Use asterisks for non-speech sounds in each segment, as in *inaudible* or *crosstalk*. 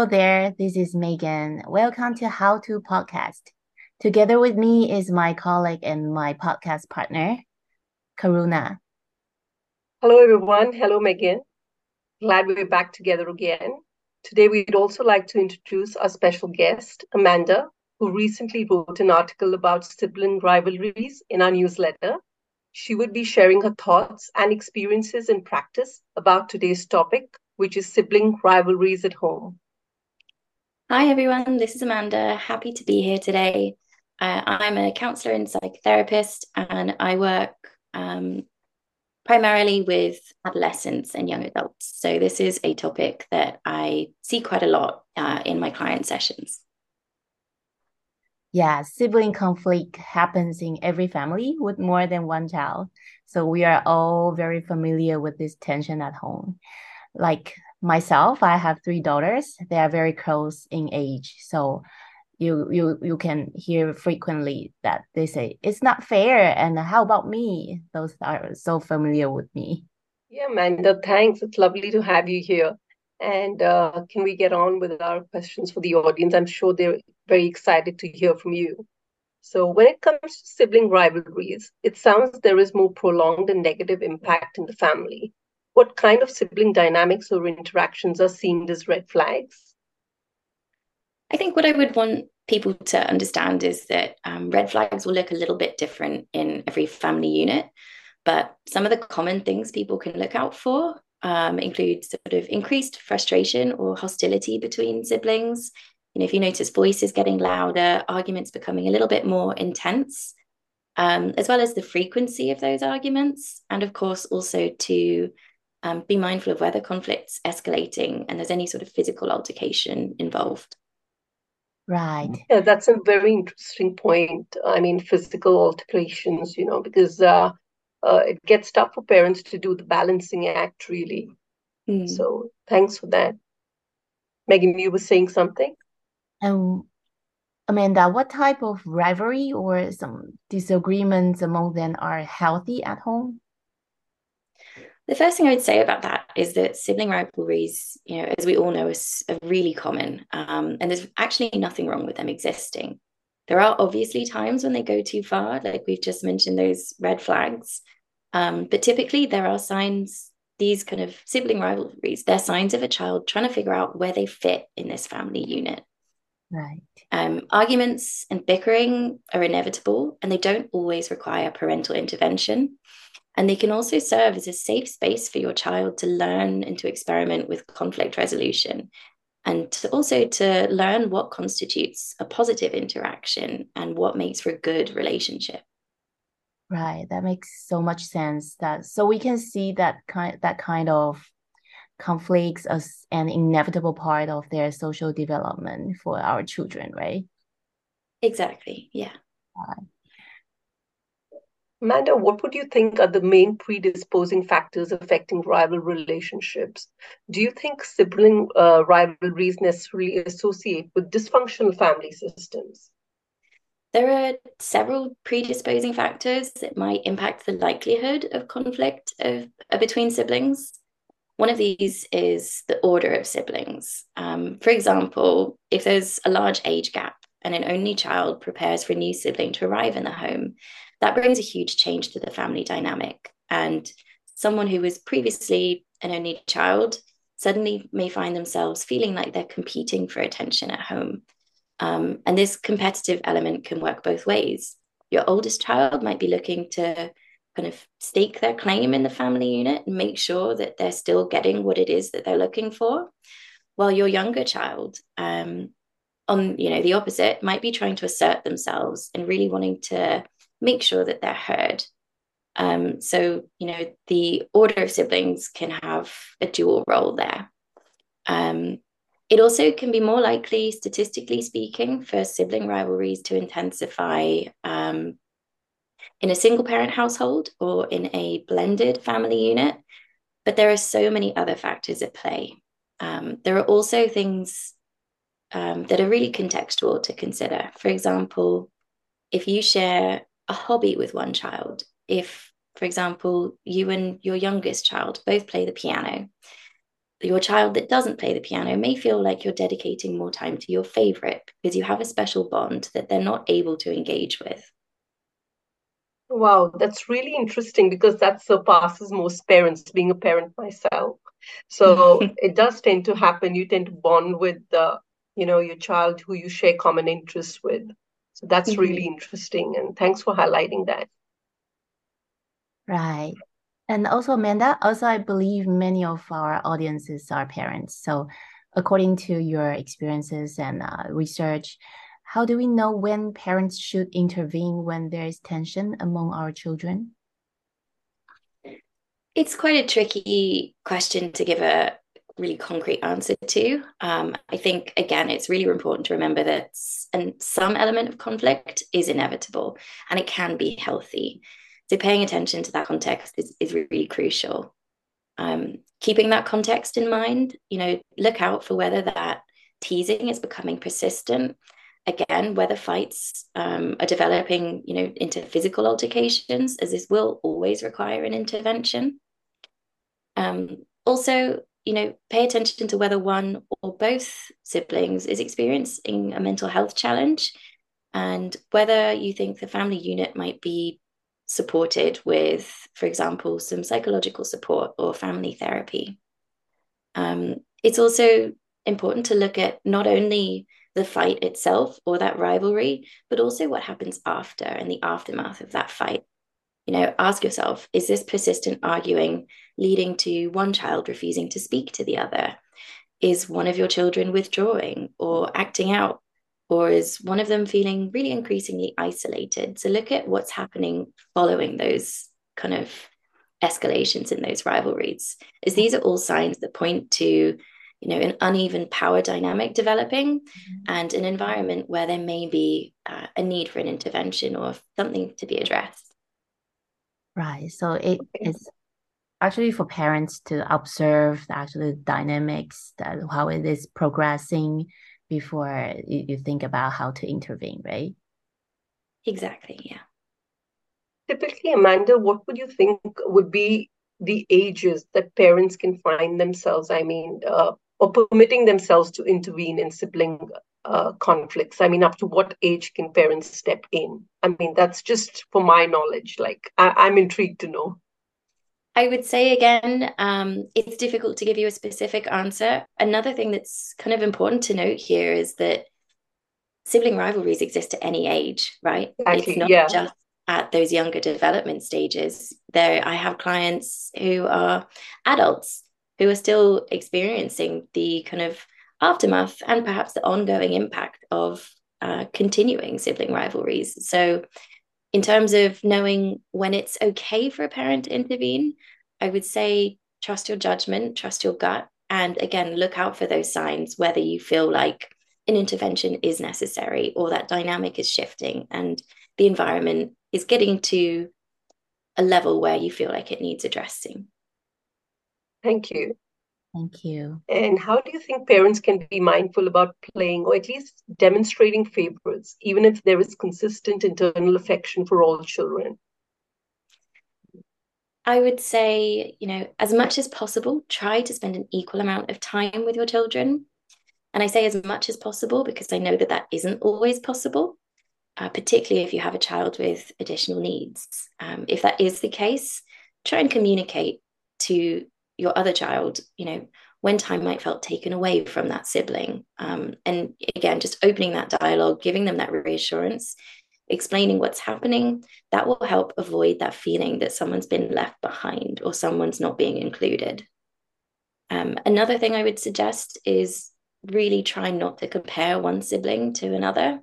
Hello there, this is Megan. Welcome to How to Podcast. Together with me is my colleague and my podcast partner, Karuna. Hello, everyone. Hello, Megan. Glad we're back together again. Today, we'd also like to introduce our special guest, Amanda, who recently wrote an article about sibling rivalries in our newsletter. She would be sharing her thoughts and experiences in practice about today's topic, which is sibling rivalries at home. Hi, everyone. This is Amanda. Happy to be here today. Uh, I'm a counselor and psychotherapist, and I work um, primarily with adolescents and young adults. So, this is a topic that I see quite a lot uh, in my client sessions. Yeah, sibling conflict happens in every family with more than one child. So, we are all very familiar with this tension at home. Like myself, I have three daughters. They are very close in age. So, you you you can hear frequently that they say it's not fair. And how about me? Those are so familiar with me. Yeah amanda thanks. It's lovely to have you here. And uh, can we get on with our questions for the audience? I'm sure they're very excited to hear from you. So when it comes to sibling rivalries it sounds there is more prolonged and negative impact in the family what kind of sibling dynamics or interactions are seen as red flags I think what I would want people to understand is that um, red flags will look a little bit different in every family unit, but some of the common things people can look out for um, include sort of increased frustration or hostility between siblings. You know, if you notice voices getting louder, arguments becoming a little bit more intense, um, as well as the frequency of those arguments, and of course also to um, be mindful of whether conflicts escalating and there's any sort of physical altercation involved. Right. Yeah, that's a very interesting point. I mean, physical altercations, you know, because uh, uh, it gets tough for parents to do the balancing act, really. Mm. So thanks for that. Megan, you were saying something? Um, Amanda, what type of rivalry or some disagreements among them are healthy at home? The first thing I would say about that is that sibling rivalries, you know, as we all know, is, are really common, um, and there's actually nothing wrong with them existing. There are obviously times when they go too far, like we've just mentioned those red flags, um, but typically there are signs. These kind of sibling rivalries, they're signs of a child trying to figure out where they fit in this family unit. Right. Um, arguments and bickering are inevitable, and they don't always require parental intervention. And they can also serve as a safe space for your child to learn and to experiment with conflict resolution and to also to learn what constitutes a positive interaction and what makes for a good relationship. Right, that makes so much sense. That so we can see that kind that kind of conflicts as an inevitable part of their social development for our children, right? Exactly. Yeah. Right. Amanda, what would you think are the main predisposing factors affecting rival relationships? Do you think sibling uh, rivalries necessarily associate with dysfunctional family systems? There are several predisposing factors that might impact the likelihood of conflict of, uh, between siblings. One of these is the order of siblings. Um, for example, if there's a large age gap and an only child prepares for a new sibling to arrive in the home, that brings a huge change to the family dynamic. And someone who was previously an only child suddenly may find themselves feeling like they're competing for attention at home. Um, and this competitive element can work both ways. Your oldest child might be looking to kind of stake their claim in the family unit and make sure that they're still getting what it is that they're looking for, while your younger child, um, on you know the opposite, might be trying to assert themselves and really wanting to make sure that they're heard. Um, so, you know, the order of siblings can have a dual role there. Um, it also can be more likely, statistically speaking, for sibling rivalries to intensify um, in a single parent household or in a blended family unit. But there are so many other factors at play. Um, there are also things um, that are really contextual to consider. For example, if you share a hobby with one child. If, for example, you and your youngest child both play the piano, your child that doesn't play the piano may feel like you're dedicating more time to your favorite because you have a special bond that they're not able to engage with. Wow, that's really interesting because that surpasses most parents, being a parent myself. So *laughs* it does tend to happen. You tend to bond with the, you know, your child who you share common interests with. So that's mm-hmm. really interesting. And thanks for highlighting that. Right. And also, Amanda, also, I believe many of our audiences are parents. So, according to your experiences and uh, research, how do we know when parents should intervene when there is tension among our children? It's quite a tricky question to give a really concrete answer to. Um, I think, again, it's really important to remember that and some element of conflict is inevitable and it can be healthy. So paying attention to that context is, is really crucial. Um, keeping that context in mind, you know, look out for whether that teasing is becoming persistent. Again, whether fights um, are developing, you know, into physical altercations, as this will always require an intervention. Um, also, you know, pay attention to whether one or both siblings is experiencing a mental health challenge and whether you think the family unit might be supported with, for example, some psychological support or family therapy. Um, it's also important to look at not only the fight itself or that rivalry, but also what happens after and the aftermath of that fight. You know, ask yourself is this persistent arguing leading to one child refusing to speak to the other? Is one of your children withdrawing or acting out or is one of them feeling really increasingly isolated? So look at what's happening following those kind of escalations in those rivalries, Is these are all signs that point to you know an uneven power dynamic developing mm-hmm. and an environment where there may be uh, a need for an intervention or something to be addressed right so it is actually for parents to observe the actual dynamics that how it is progressing before you, you think about how to intervene, right? Exactly, yeah. Typically, Amanda, what would you think would be the ages that parents can find themselves, I mean, uh, or permitting themselves to intervene in sibling uh, conflicts? I mean, up to what age can parents step in? I mean, that's just for my knowledge. Like, I- I'm intrigued to know. I would say again, um, it's difficult to give you a specific answer. Another thing that's kind of important to note here is that sibling rivalries exist at any age, right? Exactly, it's not yeah. just at those younger development stages. There, I have clients who are adults who are still experiencing the kind of aftermath and perhaps the ongoing impact of uh, continuing sibling rivalries. So in terms of knowing when it's okay for a parent to intervene, I would say trust your judgment, trust your gut, and again, look out for those signs whether you feel like an intervention is necessary or that dynamic is shifting and the environment is getting to a level where you feel like it needs addressing. Thank you. Thank you. And how do you think parents can be mindful about playing or at least demonstrating favorites, even if there is consistent internal affection for all children? I would say, you know, as much as possible, try to spend an equal amount of time with your children. And I say as much as possible because I know that that isn't always possible, uh, particularly if you have a child with additional needs. Um, if that is the case, try and communicate to your other child, you know, when time might felt taken away from that sibling. Um, and again, just opening that dialogue, giving them that reassurance, explaining what's happening, that will help avoid that feeling that someone's been left behind or someone's not being included. Um, another thing I would suggest is really try not to compare one sibling to another.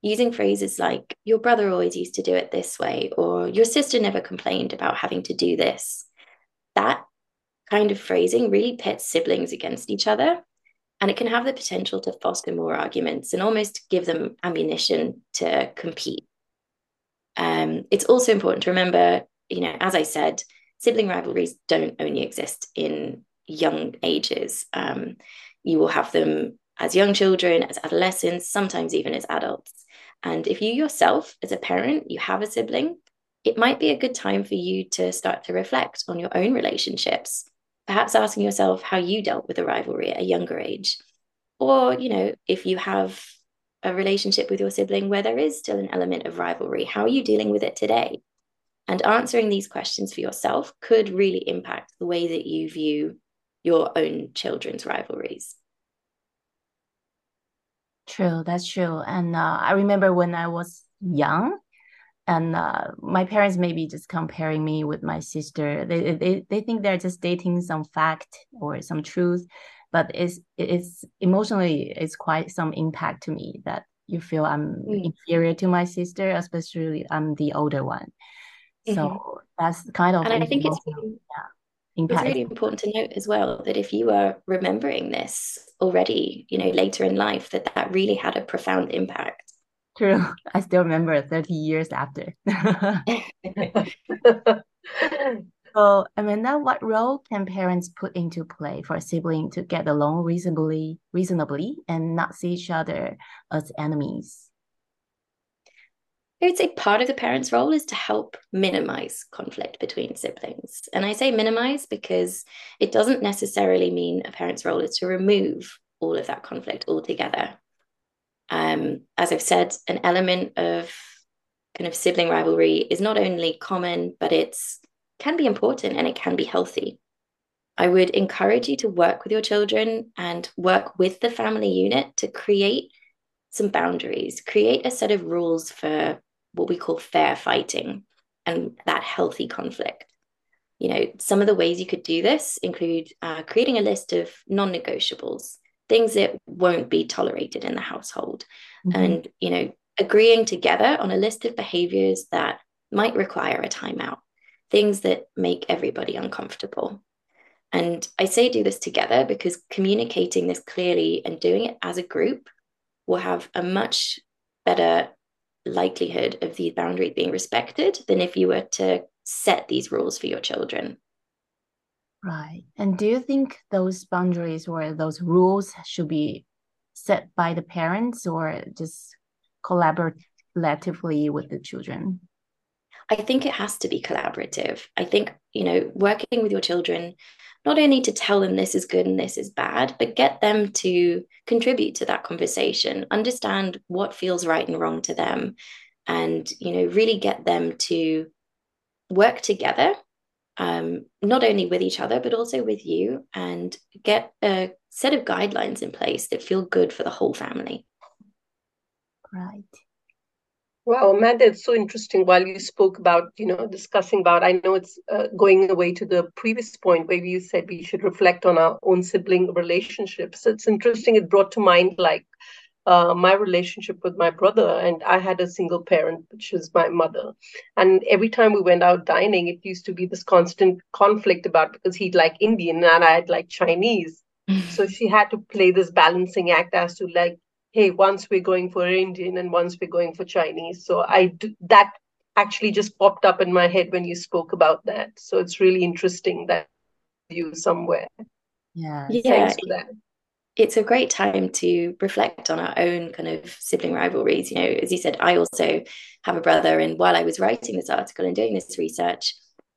Using phrases like, your brother always used to do it this way, or your sister never complained about having to do this. That kind of phrasing really pits siblings against each other. And it can have the potential to foster more arguments and almost give them ammunition to compete. Um, it's also important to remember, you know, as I said, sibling rivalries don't only exist in young ages. Um, you will have them as young children, as adolescents, sometimes even as adults. And if you yourself, as a parent, you have a sibling, it might be a good time for you to start to reflect on your own relationships perhaps asking yourself how you dealt with a rivalry at a younger age. Or, you know, if you have a relationship with your sibling where there is still an element of rivalry, how are you dealing with it today? And answering these questions for yourself could really impact the way that you view your own children's rivalries. True, that's true. And uh, I remember when I was young, and uh, my parents maybe just comparing me with my sister. They, they they think they're just dating some fact or some truth, but it's it's emotionally it's quite some impact to me that you feel I'm mm. inferior to my sister, especially I'm the older one. So mm-hmm. that's kind of and I think it's really, yeah, impact. It's really important to note as well that if you are remembering this already, you know, later in life, that that really had a profound impact. True. *laughs* I still remember 30 years after. *laughs* so, Amanda, what role can parents put into play for a sibling to get along reasonably, reasonably and not see each other as enemies? I would say part of the parent's role is to help minimize conflict between siblings. And I say minimize because it doesn't necessarily mean a parent's role is to remove all of that conflict altogether. Um, as I've said, an element of kind of sibling rivalry is not only common, but it's can be important and it can be healthy. I would encourage you to work with your children and work with the family unit to create some boundaries, create a set of rules for what we call fair fighting and that healthy conflict. You know, some of the ways you could do this include uh, creating a list of non negotiables, things that won't be tolerated in the household, mm-hmm. and, you know, agreeing together on a list of behaviors that might require a timeout, things that make everybody uncomfortable. And I say do this together because communicating this clearly and doing it as a group will have a much better likelihood of these boundaries being respected than if you were to set these rules for your children. Right. And do you think those boundaries or those rules should be set by the parents or just collaboratively with the children? I think it has to be collaborative. I think, you know, working with your children not only to tell them this is good and this is bad, but get them to contribute to that conversation, understand what feels right and wrong to them, and you know, really get them to work together, um, not only with each other, but also with you, and get a set of guidelines in place that feel good for the whole family. Right. Wow, Amanda, it's so interesting. While you spoke about, you know, discussing about, I know it's uh, going away to the previous point where you said we should reflect on our own sibling relationships. It's interesting. It brought to mind like uh, my relationship with my brother, and I had a single parent, which is my mother. And every time we went out dining, it used to be this constant conflict about because he'd like Indian and I'd like Chinese. *laughs* so she had to play this balancing act as to like hey, once we're going for Indian and once we're going for Chinese. So I do, that actually just popped up in my head when you spoke about that. So it's really interesting that you somewhere. Yeah. Yeah. Thanks for that. It's a great time to reflect on our own kind of sibling rivalries. You know, as you said, I also have a brother. And while I was writing this article and doing this research,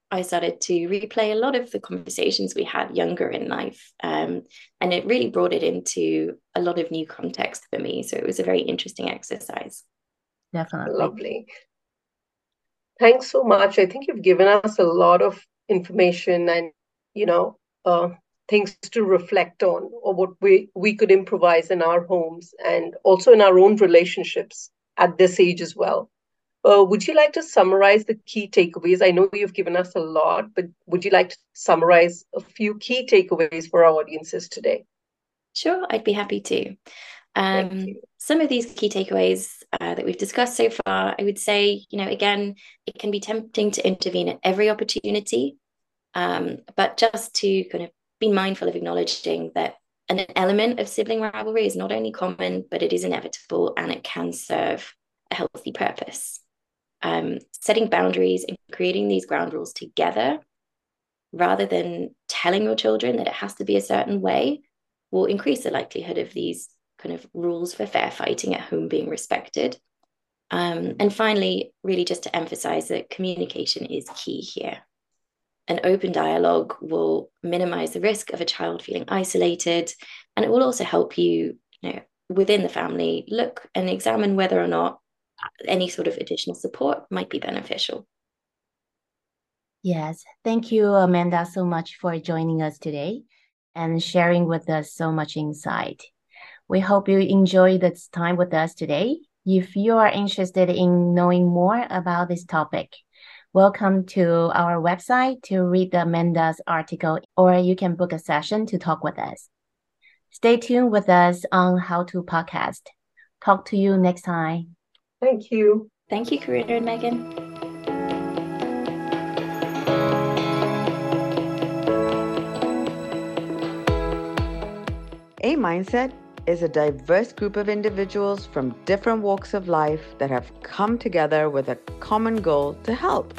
I started to replay a lot of the conversations we had younger in life. Um, and it really brought it into a lot of new context for me. So it was a very interesting exercise. Definitely. Lovely. Thanks so much. I think you've given us a lot of information and, you know, uh, things to reflect on or what we, we could improvise in our homes and also in our own relationships at this age as well. Uh, would you like to summarize the key takeaways? I know you've given us a lot, but would you like to summarize a few key takeaways for our audiences today? Sure, I'd be happy to. Um, some of these key takeaways uh, that we've discussed so far, I would say, you know, again, it can be tempting to intervene at every opportunity, um, but just to kind of be mindful of acknowledging that an element of sibling rivalry is not only common, but it is inevitable and it can serve a healthy purpose um, setting boundaries and creating these ground rules together rather than telling your children that it has to be a certain way will increase the likelihood of these kind of rules for fair fighting at home being respected. Um, and finally, really just to emphasize that communication is key here. An open dialogue will minimize the risk of a child feeling isolated, and it will also help you, you know, within the family look and examine whether or not any sort of additional support might be beneficial. Yes, thank you, Amanda, so much for joining us today and sharing with us so much insight. We hope you enjoyed this time with us today. If you are interested in knowing more about this topic, welcome to our website to read Amanda's article, or you can book a session to talk with us. Stay tuned with us on How to Podcast. Talk to you next time. Thank you. Thank you, Karina and Megan. A Mindset is a diverse group of individuals from different walks of life that have come together with a common goal to help.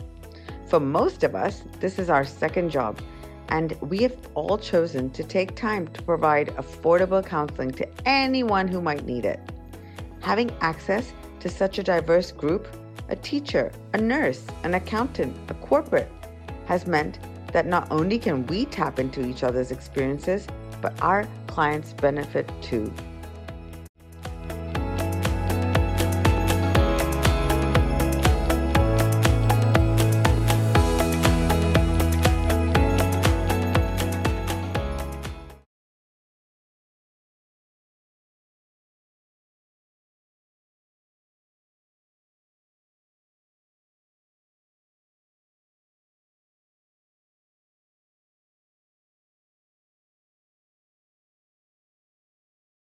For most of us, this is our second job and we have all chosen to take time to provide affordable counseling to anyone who might need it. Having access to such a diverse group, a teacher, a nurse, an accountant, a corporate, has meant that not only can we tap into each other's experiences, but our clients benefit too.